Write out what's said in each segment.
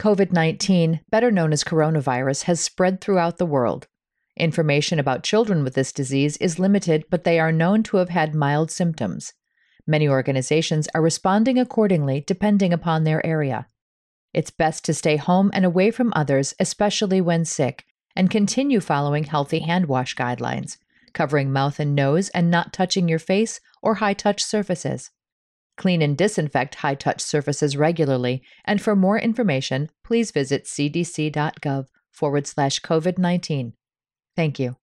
COVID 19, better known as coronavirus, has spread throughout the world. Information about children with this disease is limited, but they are known to have had mild symptoms. Many organizations are responding accordingly depending upon their area. It's best to stay home and away from others, especially when sick, and continue following healthy hand wash guidelines, covering mouth and nose and not touching your face or high touch surfaces. Clean and disinfect high touch surfaces regularly, and for more information, please visit cdc.gov forward slash COVID 19. Thank you.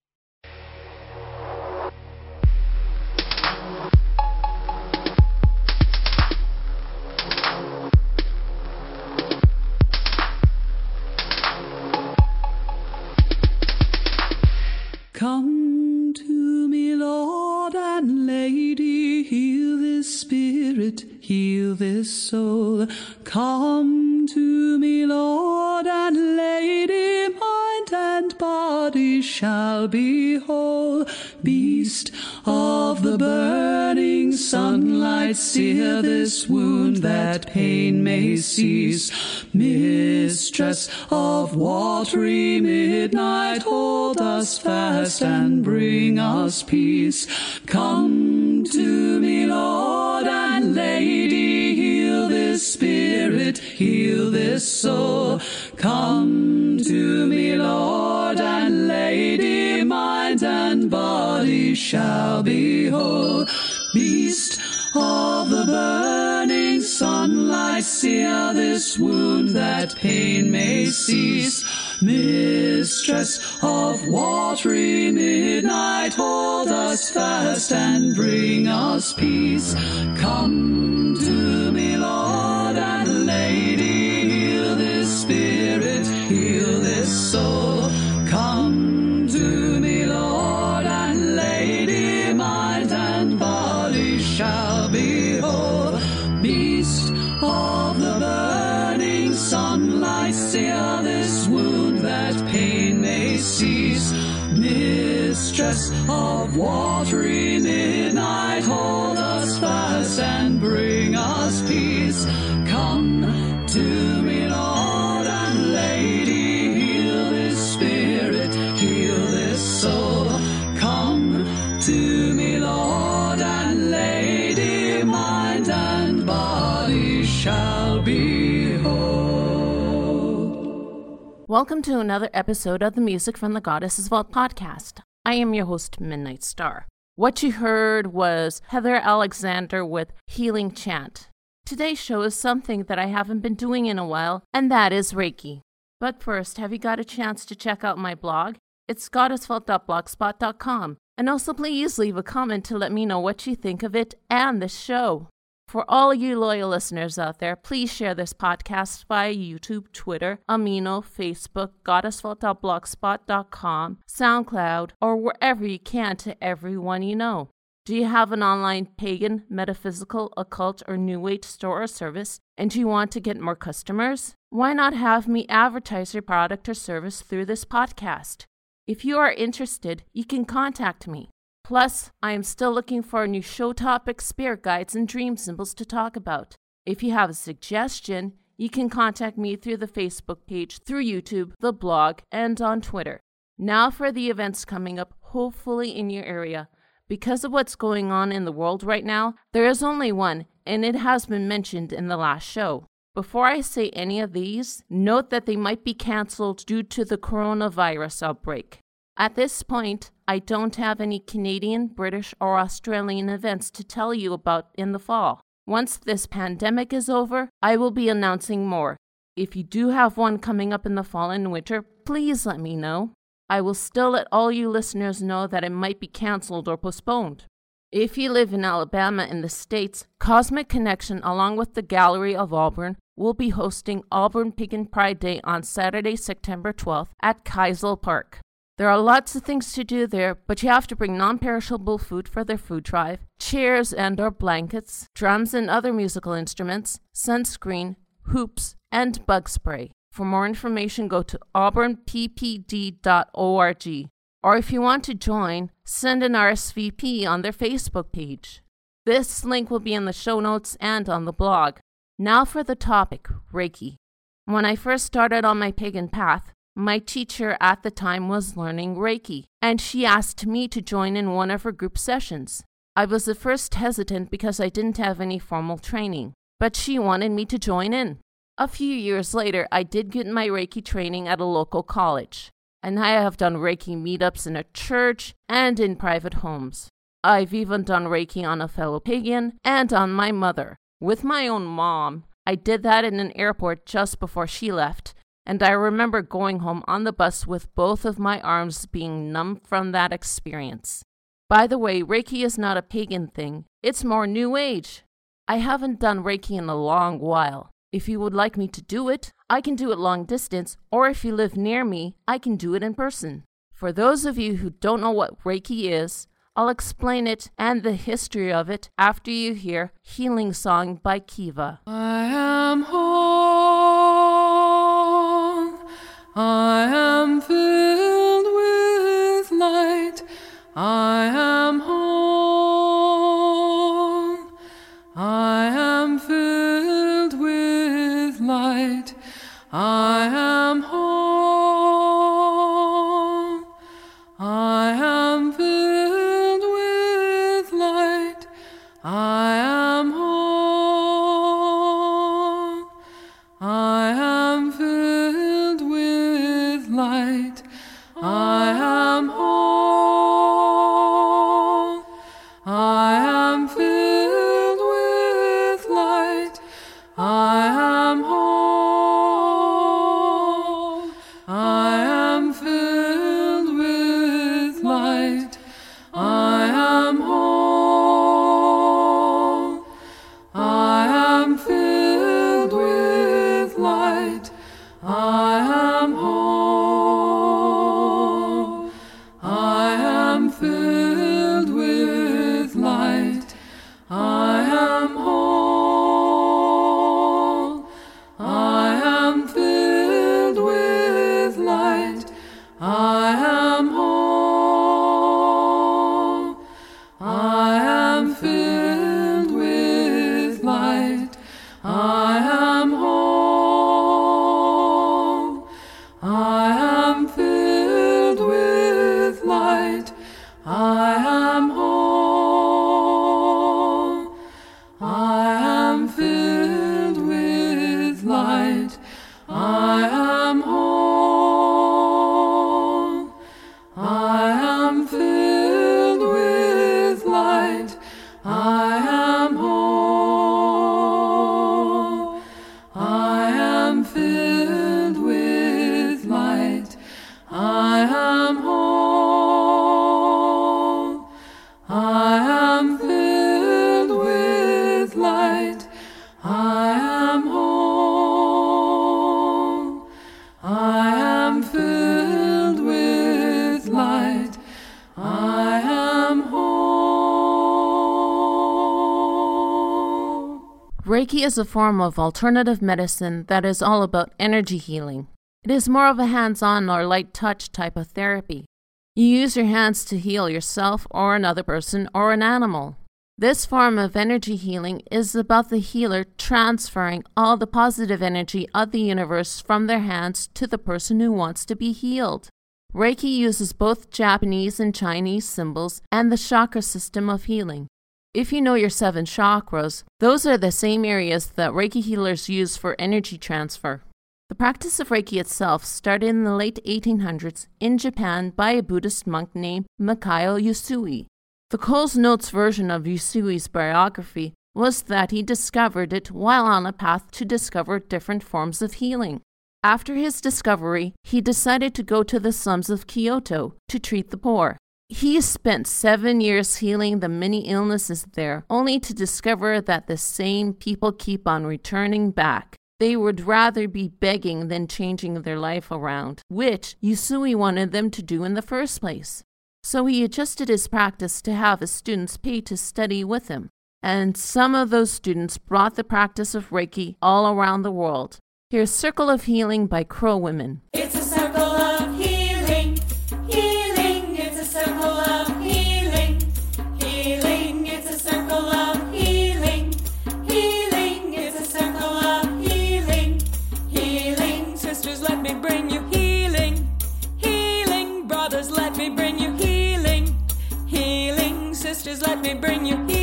This soul. Come to me, Lord and Lady, mind and body shall be whole. Beast of the burning sunlight, sear this wound that pain may cease. Mistress of watery midnight, hold us fast and bring us peace. Come to me, Lord and Lady, spirit, heal this soul. Come to me, Lord and Lady, mind and body shall be whole. Beast of the burning sunlight, sear this wound that pain may cease. Mistress of watery midnight, hold us fast and bring us peace. Come to me, And Lady, heal this spirit, heal this soul. Come to me, Lord and Lady, mind and body shall be whole. Beast of the burning sunlight, sear this wound that pain may cease. Mistress of watery midnight, hold us fast and bring us peace. Come to me, Lord and Lady, heal this spirit, heal this soul. Come to me, Lord and Lady, mind and body shall be whole. Welcome to another episode of the Music from the Goddesses Vault podcast. I am your host, Midnight Star. What you heard was Heather Alexander with Healing Chant. Today's show is something that I haven't been doing in a while, and that is Reiki. But first, have you got a chance to check out my blog? It's goddessvault.blogspot.com. And also, please leave a comment to let me know what you think of it and the show. For all you loyal listeners out there, please share this podcast via YouTube, Twitter, Amino, Facebook, goddessvault.blogspot.com, SoundCloud, or wherever you can to everyone you know. Do you have an online pagan, metaphysical, occult, or new age store or service, and do you want to get more customers? Why not have me advertise your product or service through this podcast? If you are interested, you can contact me. Plus, I am still looking for new show topics, spirit guides, and dream symbols to talk about. If you have a suggestion, you can contact me through the Facebook page, through YouTube, the blog, and on Twitter. Now for the events coming up, hopefully in your area. Because of what's going on in the world right now, there is only one, and it has been mentioned in the last show. Before I say any of these, note that they might be canceled due to the coronavirus outbreak. At this point, I don't have any Canadian, British, or Australian events to tell you about in the fall. Once this pandemic is over, I will be announcing more. If you do have one coming up in the fall and winter, please let me know. I will still let all you listeners know that it might be canceled or postponed. If you live in Alabama in the States, Cosmic Connection, along with the Gallery of Auburn, will be hosting Auburn Pagan Pride Day on Saturday, September 12th at Kiesel Park. There are lots of things to do there, but you have to bring non-perishable food for their food drive, chairs and or blankets, drums and other musical instruments, sunscreen, hoops, and bug spray. For more information, go to auburnppd.org. Or if you want to join, send an RSVP on their Facebook page. This link will be in the show notes and on the blog. Now for the topic Reiki. When I first started on my pagan path, my teacher at the time was learning Reiki, and she asked me to join in one of her group sessions. I was at first hesitant because I didn't have any formal training, but she wanted me to join in. A few years later, I did get my Reiki training at a local college, and I have done Reiki meetups in a church and in private homes. I've even done Reiki on a fellow pagan and on my mother. With my own mom, I did that in an airport just before she left, and I remember going home on the bus with both of my arms being numb from that experience. By the way, Reiki is not a pagan thing, it's more New Age. I haven't done Reiki in a long while. If you would like me to do it, I can do it long distance, or if you live near me, I can do it in person. For those of you who don't know what Reiki is, I'll explain it and the history of it after you hear Healing Song by Kiva. I am whole. I am filled with light. I am whole. I Reiki is a form of alternative medicine that is all about energy healing. It is more of a hands on or light touch type of therapy. You use your hands to heal yourself or another person or an animal. This form of energy healing is about the healer transferring all the positive energy of the universe from their hands to the person who wants to be healed. Reiki uses both Japanese and Chinese symbols and the chakra system of healing. If you know your seven chakras, those are the same areas that Reiki healers use for energy transfer. The practice of Reiki itself started in the late 1800s in Japan by a Buddhist monk named Mikao Usui. The Coles Notes version of Usui's biography was that he discovered it while on a path to discover different forms of healing. After his discovery, he decided to go to the slums of Kyoto to treat the poor. He spent seven years healing the many illnesses there, only to discover that the same people keep on returning back. They would rather be begging than changing their life around, which Usui wanted them to do in the first place. So he adjusted his practice to have his students pay to study with him. And some of those students brought the practice of Reiki all around the world. Here's Circle of Healing by Crow Women. It's a me bring you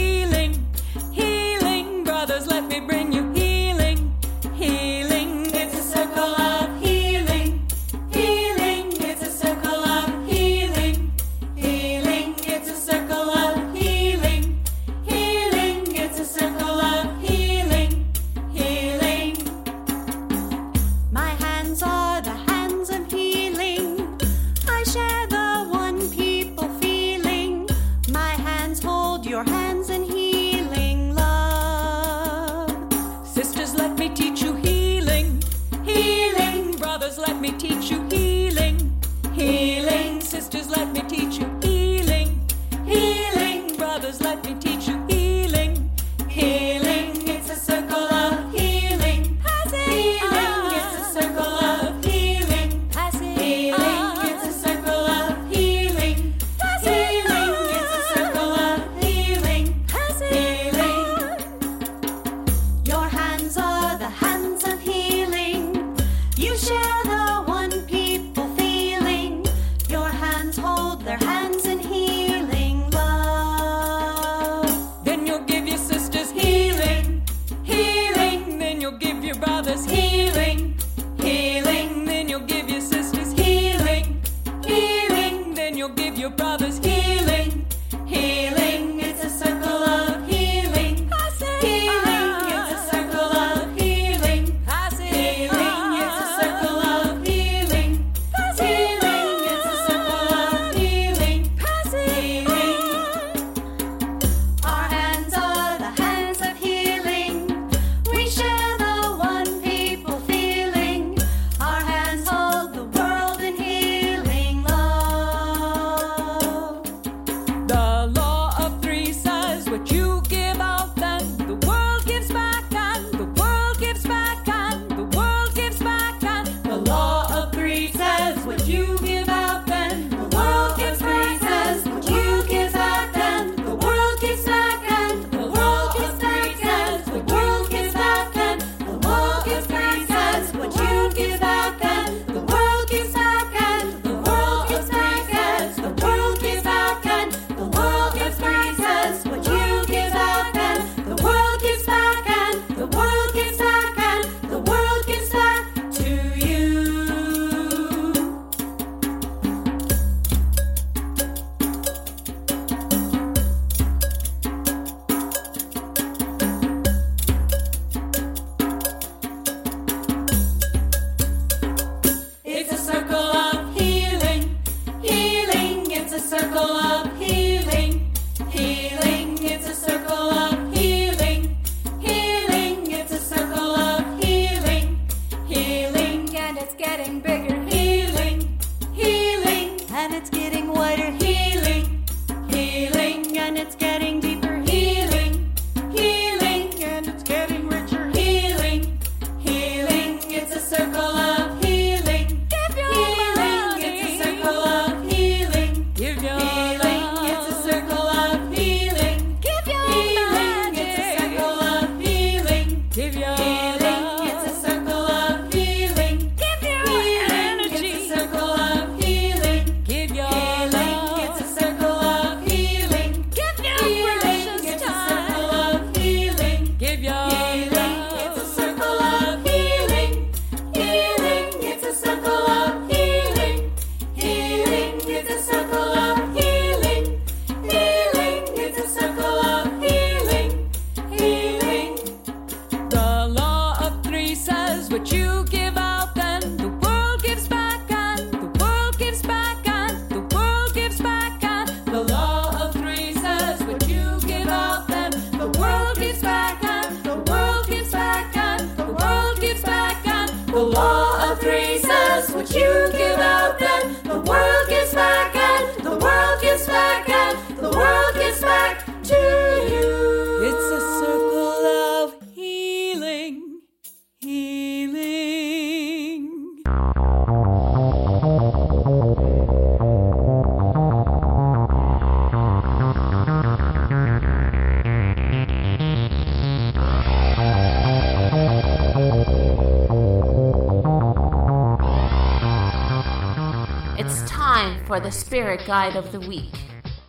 the spirit guide of the week.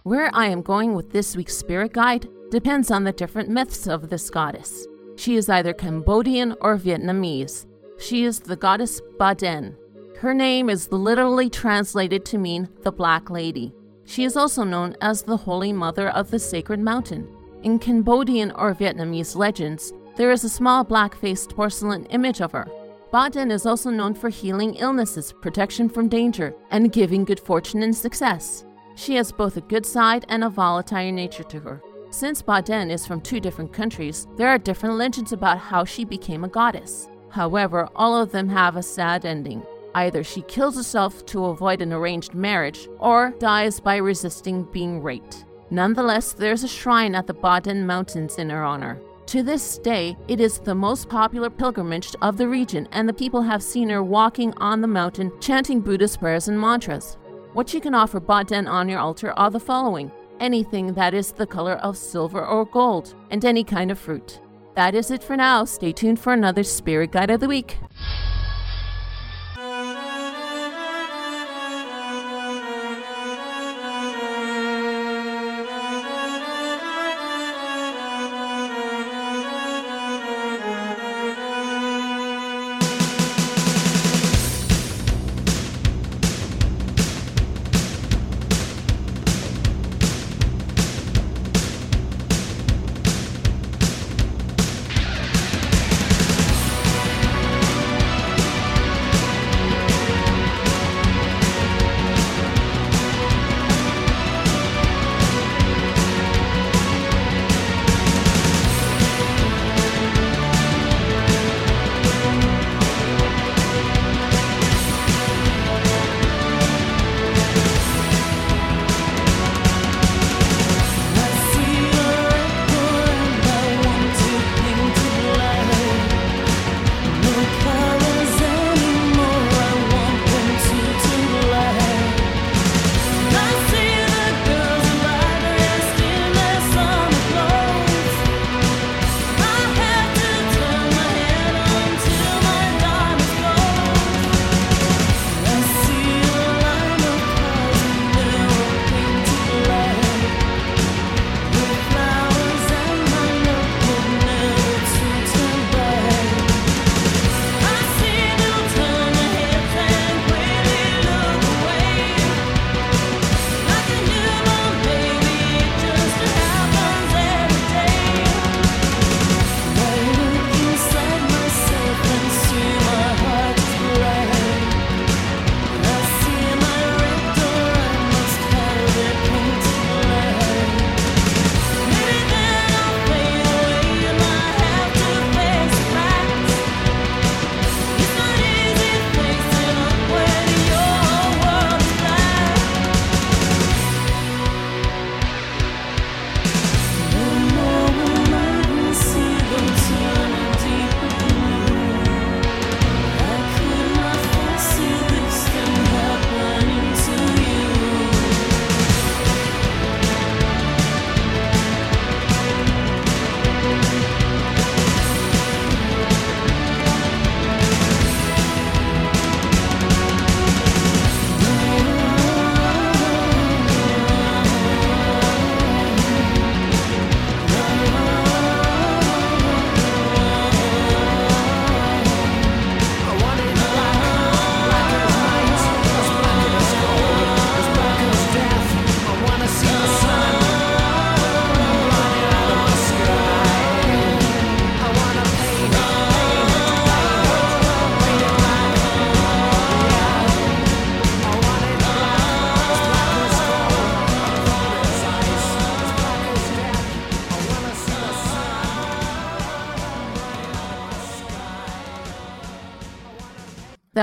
Where I am going with this week's spirit guide depends on the different myths of this goddess. She is either Cambodian or Vietnamese. She is the goddess Ba Den. Her name is literally translated to mean the Black Lady. She is also known as the Holy Mother of the Sacred Mountain. In Cambodian or Vietnamese legends, there is a small black faced porcelain image of her. Ba Den is also known for healing illnesses, protection from danger, and giving good fortune and success. She has both a good side and a volatile nature to her. Since Ba Den is from two different countries, there are different legends about how she became a goddess. However, all of them have a sad ending. Either she kills herself to avoid an arranged marriage, or dies by resisting being raped. Nonetheless, there's a shrine at the Ba Den Mountains in her honor. To this day, it is the most popular pilgrimage of the region, and the people have seen her walking on the mountain chanting Buddhist prayers and mantras. What you can offer Ba Den on your altar are the following anything that is the color of silver or gold, and any kind of fruit. That is it for now. Stay tuned for another Spirit Guide of the Week.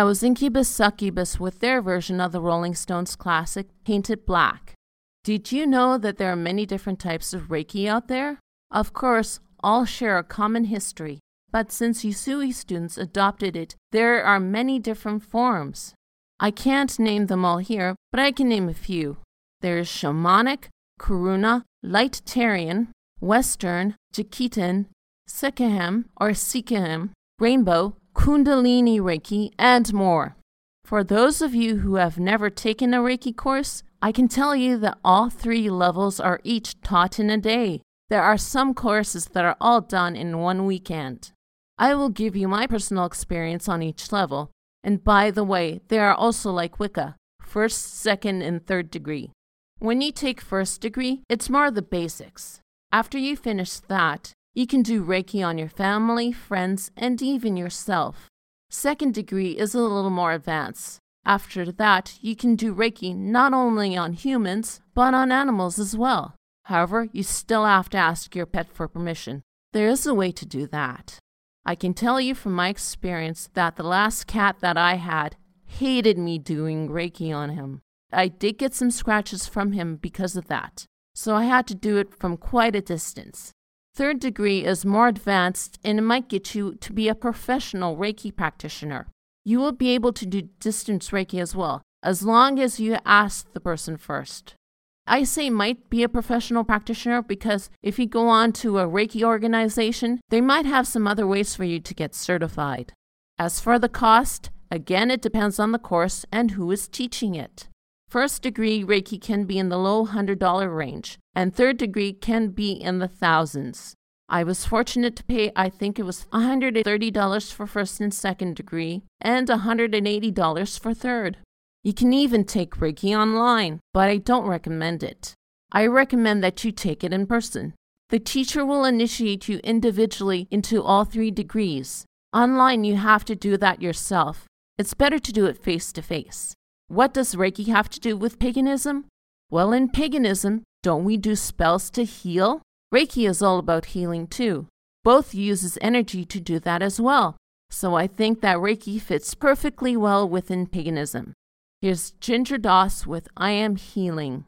That was Inkubus Sukkubus with their version of the Rolling Stones classic Paint It Black. Did you know that there are many different types of Reiki out there? Of course, all share a common history, but since Usui students adopted it, there are many different forms. I can't name them all here, but I can name a few. There's shamanic, karuna, Lightarian, western, Jikiden, Seichim or Sekhem, rainbow, Kundalini Reiki, and more. For those of you who have never taken a Reiki course, I can tell you that all three levels are each taught in a day. There are some courses that are all done in one weekend. I will give you my personal experience on each level. And by the way, they are also like Wicca first, second, and third degree. When you take first degree, it's more the basics. After you finish that, you can do Reiki on your family, friends, and even yourself. Second degree is a little more advanced. After that, you can do Reiki not only on humans, but on animals as well. However, you still have to ask your pet for permission. There is a way to do that. I can tell you from my experience that the last cat that I had hated me doing Reiki on him. I did get some scratches from him because of that, so I had to do it from quite a distance. Third degree is more advanced and it might get you to be a professional Reiki practitioner. You will be able to do distance Reiki as well, as long as you ask the person first. I say might be a professional practitioner because if you go on to a Reiki organization, they might have some other ways for you to get certified. As for the cost, again, it depends on the course and who is teaching it. First degree Reiki can be in the low $100 range, and third degree can be in the thousands. I was fortunate to pay, I think it was $130 for first and second degree, and $180 for third. You can even take Reiki online, but I don't recommend it. I recommend that you take it in person. The teacher will initiate you individually into all three degrees. Online, you have to do that yourself. It's better to do it face to face. What does Reiki have to do with paganism? Well, in paganism, don't we do spells to heal? Reiki is all about healing too. Both uses energy to do that as well. So I think that Reiki fits perfectly well within paganism. Here's Ginger Doss with I Am Healing.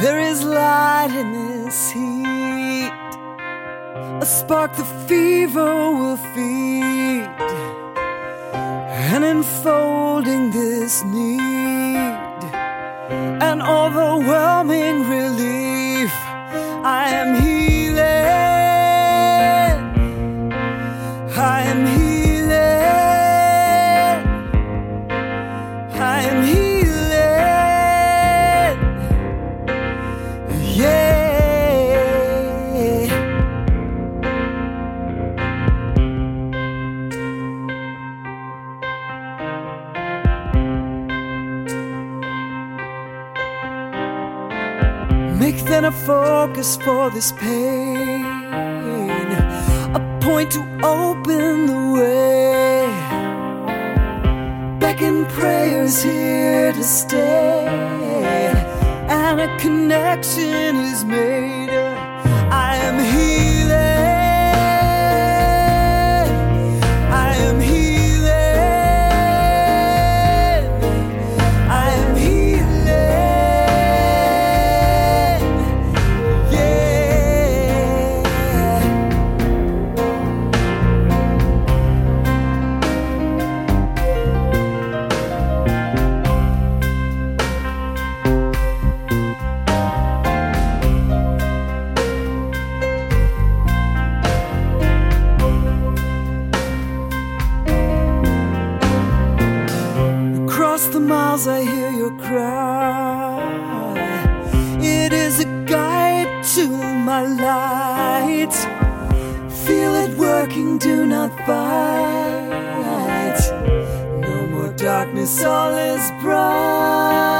There is light in this heat, a spark the fever will feed, and enfolding this need, an overwhelming relief. I am healing, focus for this pain, a point to open the way. Beckon prayers here to stay, and a connection is made. All is bright.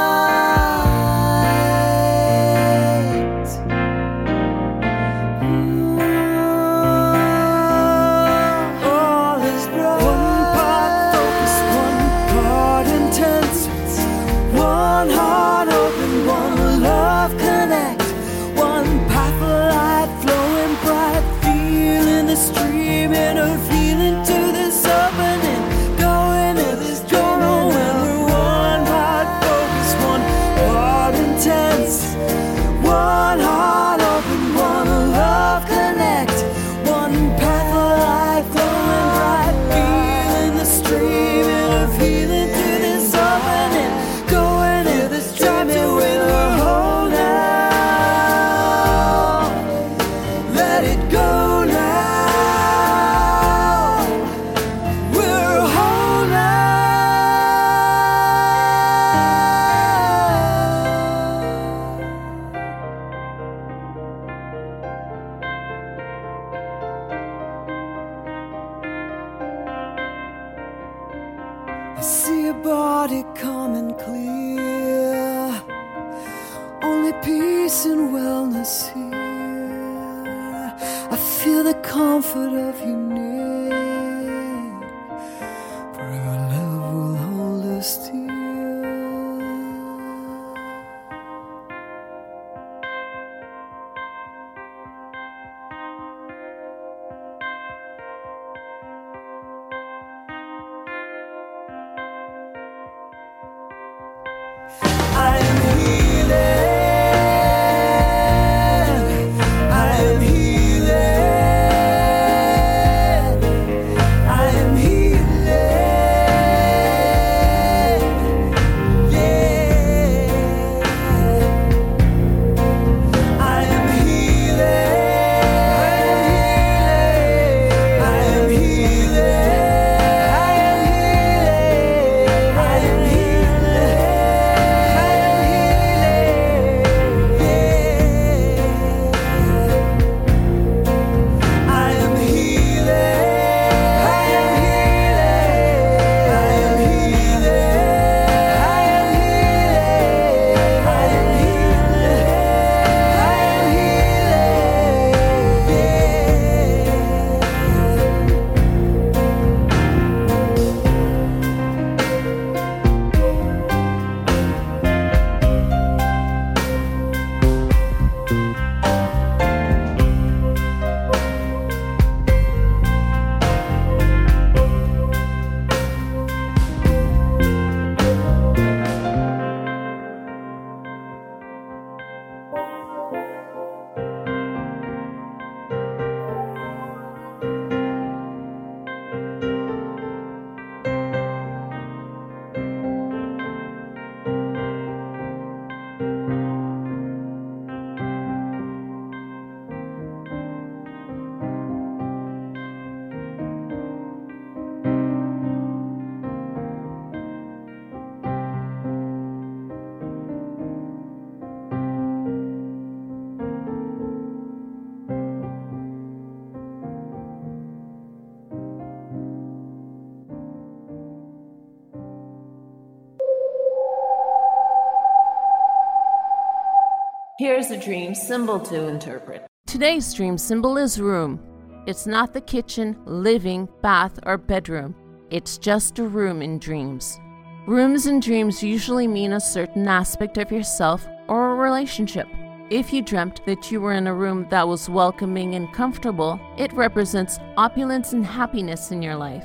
Here's a dream symbol to interpret. Today's dream symbol is room. It's not the kitchen, living, bath, or bedroom. It's just a room in dreams. Rooms in dreams usually mean a certain aspect of yourself or a relationship. If you dreamt that you were in a room that was welcoming and comfortable, it represents opulence and happiness in your life.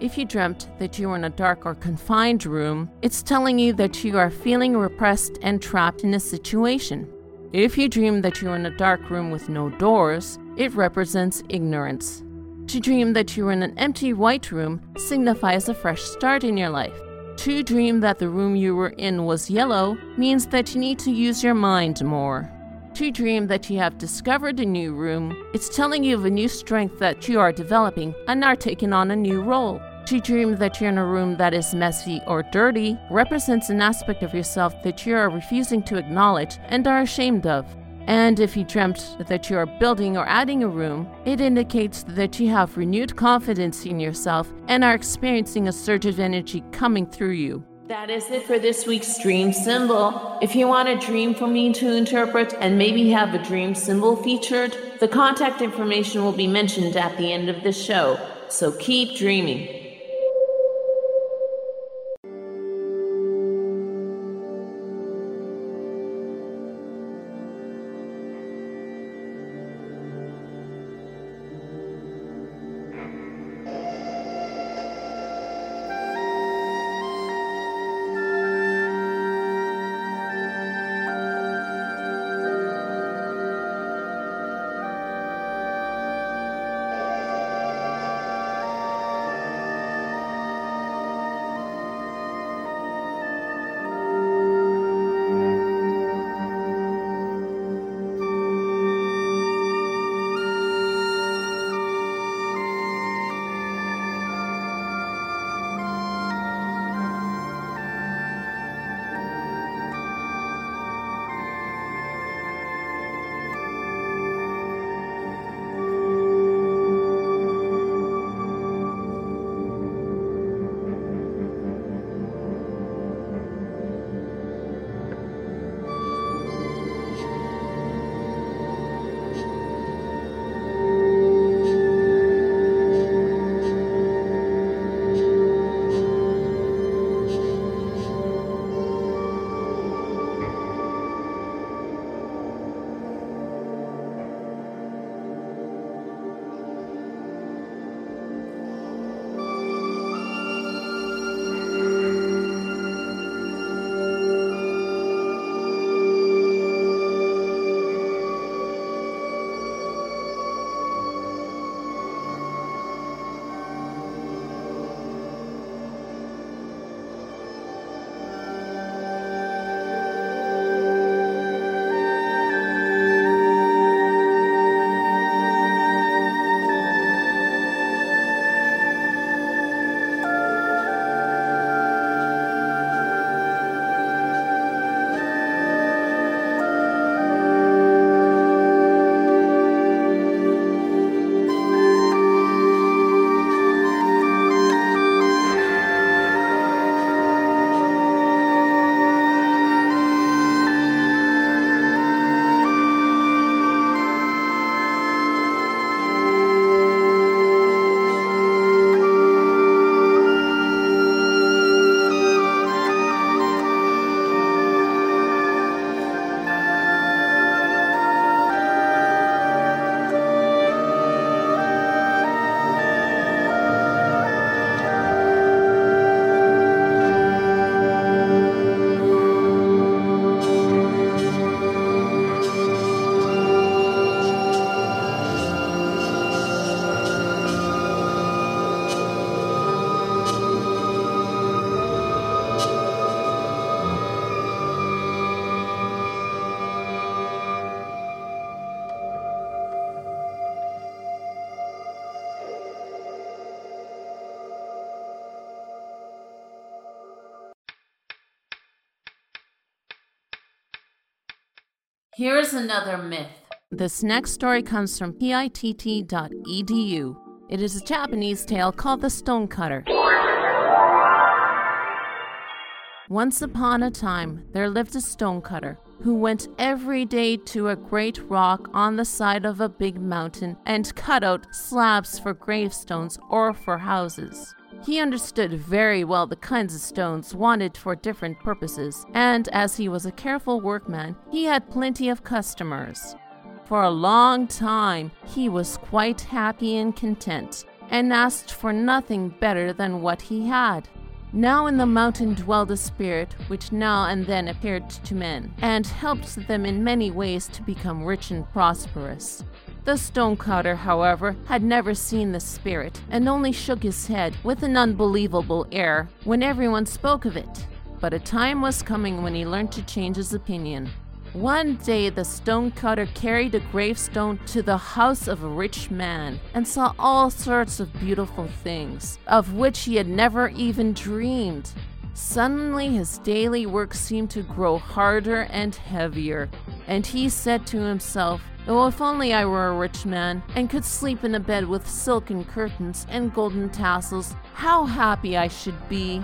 If you dreamt that you were in a dark or confined room, it's telling you that you are feeling repressed and trapped in a situation. If you dream that you're in a dark room with no doors, it represents ignorance. To dream that you are in an empty white room signifies a fresh start in your life. To dream that the room you were in was yellow means that you need to use your mind more. To dream that you have discovered a new room, it's telling you of a new strength that you are developing and are taking on a new role. To dream that you're in a room that is messy or dirty represents an aspect of yourself that you are refusing to acknowledge and are ashamed of. And if you dreamt that you are building or adding a room, it indicates that you have renewed confidence in yourself and are experiencing a surge of energy coming through you. That is it for this week's dream symbol. If you want a dream for me to interpret and maybe have a dream symbol featured, the contact information will be mentioned at the end of the show. So keep dreaming. Here's another myth. This next story comes from pitt.edu. It is a Japanese tale called The Stonecutter. Once upon a time, there lived a stonecutter who went every day to a great rock on the side of a big mountain and cut out slabs for gravestones or for houses. He understood very well the kinds of stones wanted for different purposes, and as he was a careful workman, he had plenty of customers. For a long time, he was quite happy and content, and asked for nothing better than what he had. Now in the mountain dwelled a spirit which now and then appeared to men, and helped them in many ways to become rich and prosperous. The stonecutter, however, had never seen the spirit, and only shook his head with an unbelievable air when everyone spoke of it. But a time was coming when he learned to change his opinion. One day the stonecutter carried a gravestone to the house of a rich man and saw all sorts of beautiful things, of which he had never even dreamed. Suddenly his daily work seemed to grow harder and heavier, and he said to himself, Oh, if only I were a rich man and could sleep in a bed with silken curtains and golden tassels, how happy I should be!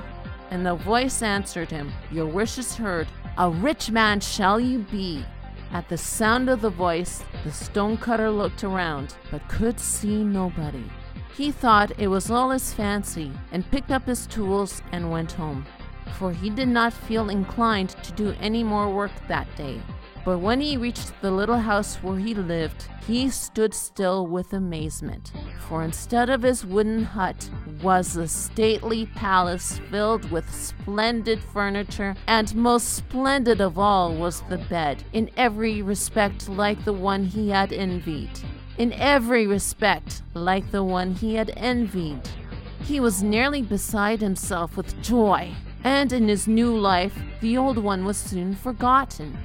And the voice answered him, Your wish is heard. A rich man shall you be. At the sound of the voice, the stonecutter looked around, but could see nobody. He thought it was all his fancy, and picked up his tools and went home, for he did not feel inclined to do any more work that day. But when he reached the little house where he lived, he stood still with amazement, for instead of his wooden hut was a stately palace filled with splendid furniture, and most splendid of all was the bed, in every respect like the one he had envied. In every respect like the one he had envied. He was nearly beside himself with joy, and in his new life, the old one was soon forgotten.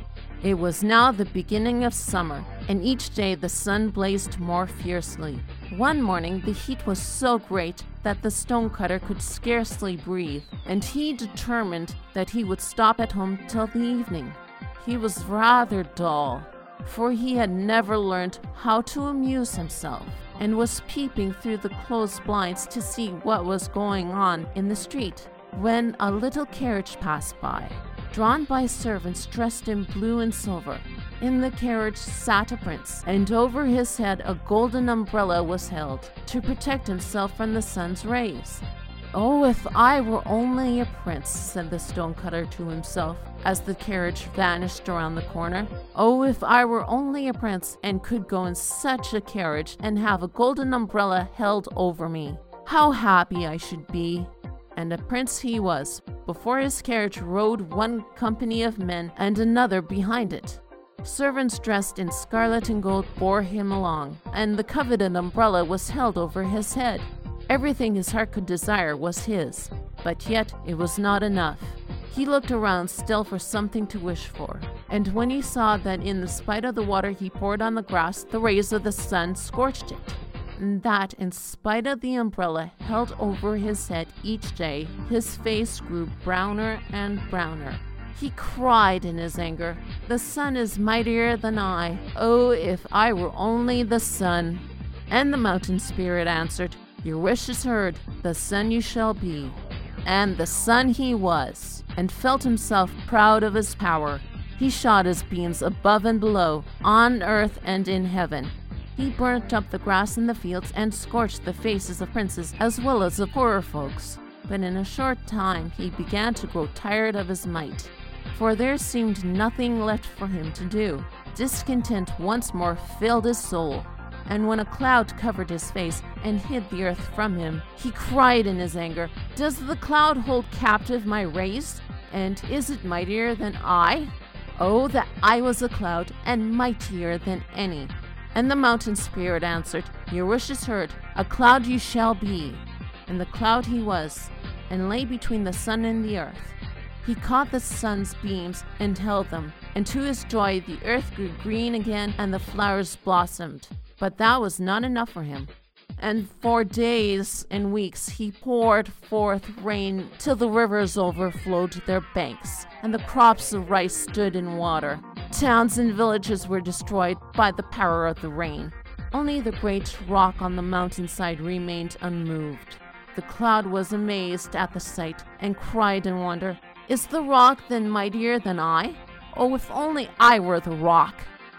It was now the beginning of summer, and each day the sun blazed more fiercely. One morning the heat was so great that the stonecutter could scarcely breathe, and he determined that he would stop at home till the evening. He was rather dull, for he had never learned how to amuse himself, and was peeping through the closed blinds to see what was going on in the street, when a little carriage passed by drawn by servants dressed in blue and silver. In the carriage sat a prince, and over his head a golden umbrella was held to protect himself from the sun's rays. Oh, if I were only a prince, said the stonecutter to himself as the carriage vanished around the corner. Oh, if I were only a prince and could go in such a carriage and have a golden umbrella held over me. How happy I should be! And a prince he was, before his carriage rode one company of men and another behind it. Servants dressed in scarlet and gold bore him along, and the coveted umbrella was held over his head. Everything his heart could desire was his, but yet it was not enough. He looked around still for something to wish for, and when he saw that in the spite of the water he poured on the grass, the rays of the sun scorched it, that, in spite of the umbrella held over his head each day, his face grew browner and browner. He cried in his anger, The sun is mightier than I. Oh, if I were only the sun! And the mountain spirit answered, Your wish is heard, the sun you shall be. And the sun he was, and felt himself proud of his power. He shot his beams above and below, on earth and in heaven. He burnt up the grass in the fields and scorched the faces of princes as well as the poorer folks. But in a short time he began to grow tired of his might, for there seemed nothing left for him to do. Discontent once more filled his soul, and when a cloud covered his face and hid the earth from him, he cried in his anger, Does the cloud hold captive my race? And is it mightier than I? Oh, that I was a cloud, and mightier than any. And the mountain spirit answered, Your wish is heard, a cloud you shall be. And the cloud he was, and lay between the sun and the earth. He caught the sun's beams and held them, and to his joy the earth grew green again and the flowers blossomed. But that was not enough for him. And for days and weeks he poured forth rain till the rivers overflowed their banks, and the crops of rice stood in water. Towns and villages were destroyed by the power of the rain. Only the great rock on the mountainside remained unmoved. The cloud was amazed at the sight and cried in wonder, Is the rock then mightier than I? Oh, if only I were the rock!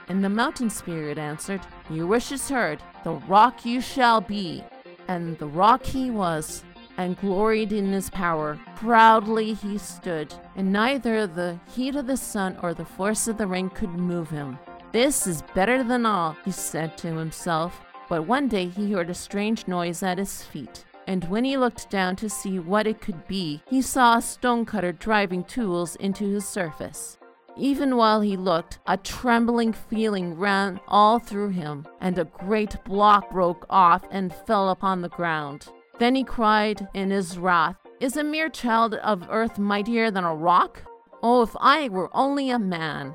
And the mountain spirit answered, Your wish is heard, the rock you shall be. And the rock he was, and gloried in his power. Proudly he stood, and neither the heat of the sun or the force of the rain could move him. This is better than all, he said to himself. But one day he heard a strange noise at his feet, and when he looked down to see what it could be, he saw a stonecutter driving tools into his surface. Even while he looked, a trembling feeling ran all through him, and a great block broke off and fell upon the ground. Then he cried in his wrath, Is a mere child of earth mightier than a rock? Oh, if I were only a man!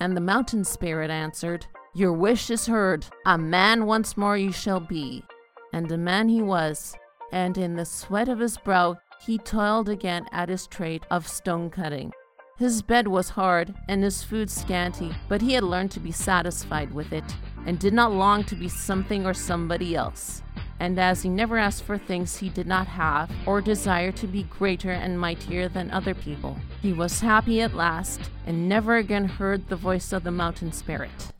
And the mountain spirit answered, Your wish is heard. A man once more you shall be. And a man he was, and in the sweat of his brow he toiled again at his trade of stone cutting. His bed was hard and his food scanty, but he had learned to be satisfied with it, and did not long to be something or somebody else. And as he never asked for things he did not have, or desire to be greater and mightier than other people, he was happy at last, and never again heard the voice of the mountain spirit.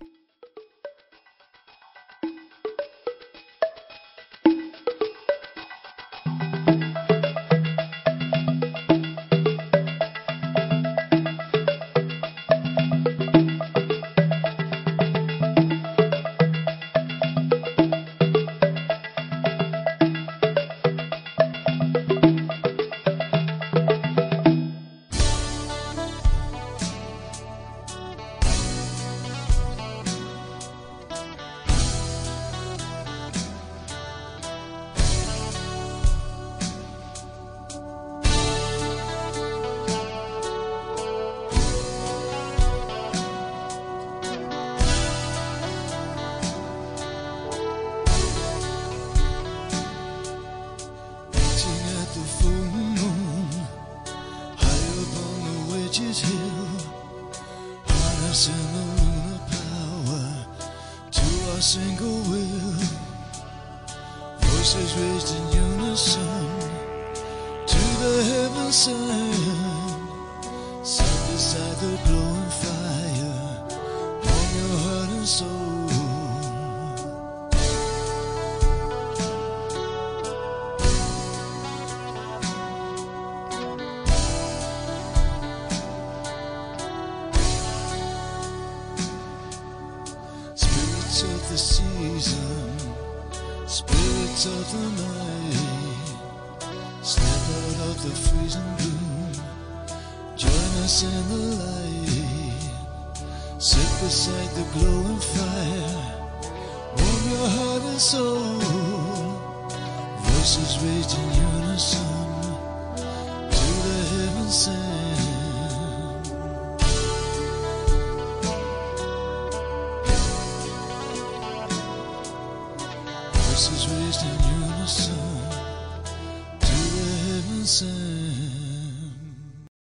Harnessing the lunar power to our single will. Voices raised in unison to the heaven sent,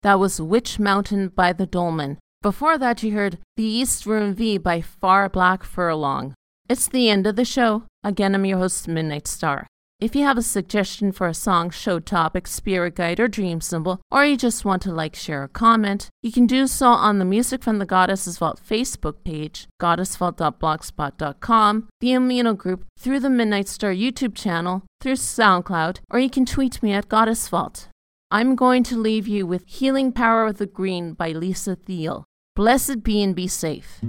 That was Witch Mountain by the Dolmen. Before that, you heard The East Room V by Far Black Furlong. It's the end of the show. Again, I'm your host, Midnight Star. If you have a suggestion for a song, show topic, spirit guide, or dream symbol, or you just want to like, share, or comment, you can do so on the Music from the Goddesses Vault Facebook page, goddessvault.blogspot.com, the Amino Group, through the Midnight Star YouTube channel, through SoundCloud, or you can tweet me at Goddess Vault. I'm going to leave you with Healing Power of the Green by Lisa Thiel. Blessed be and be safe.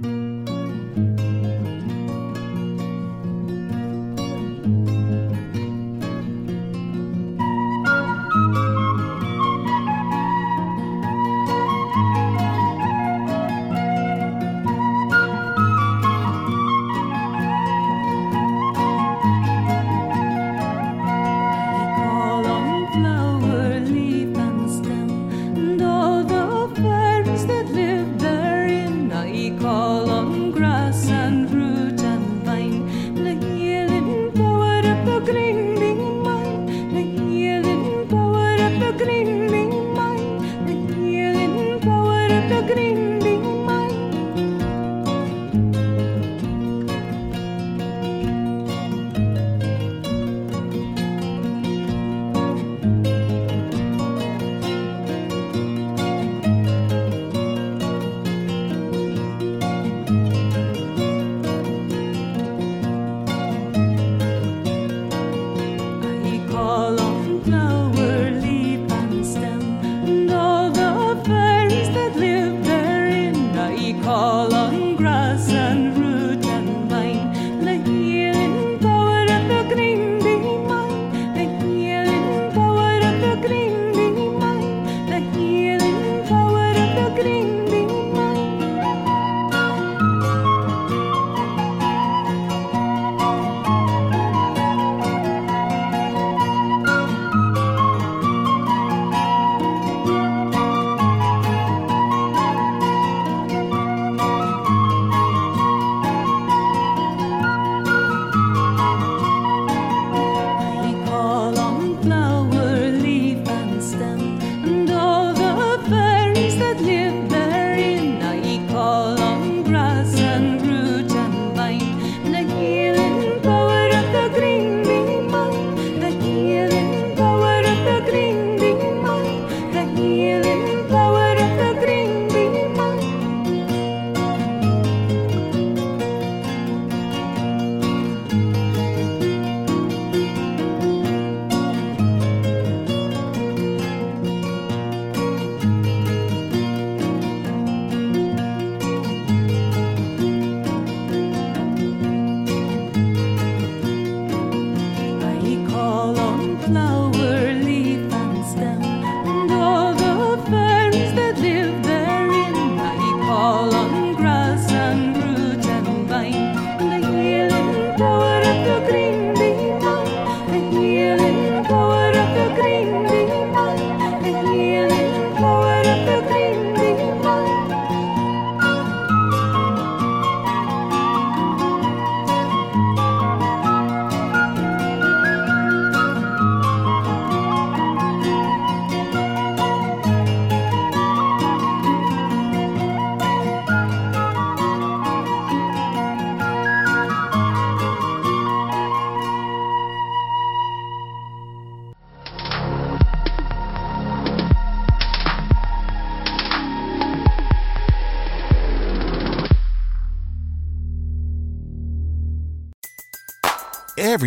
flower.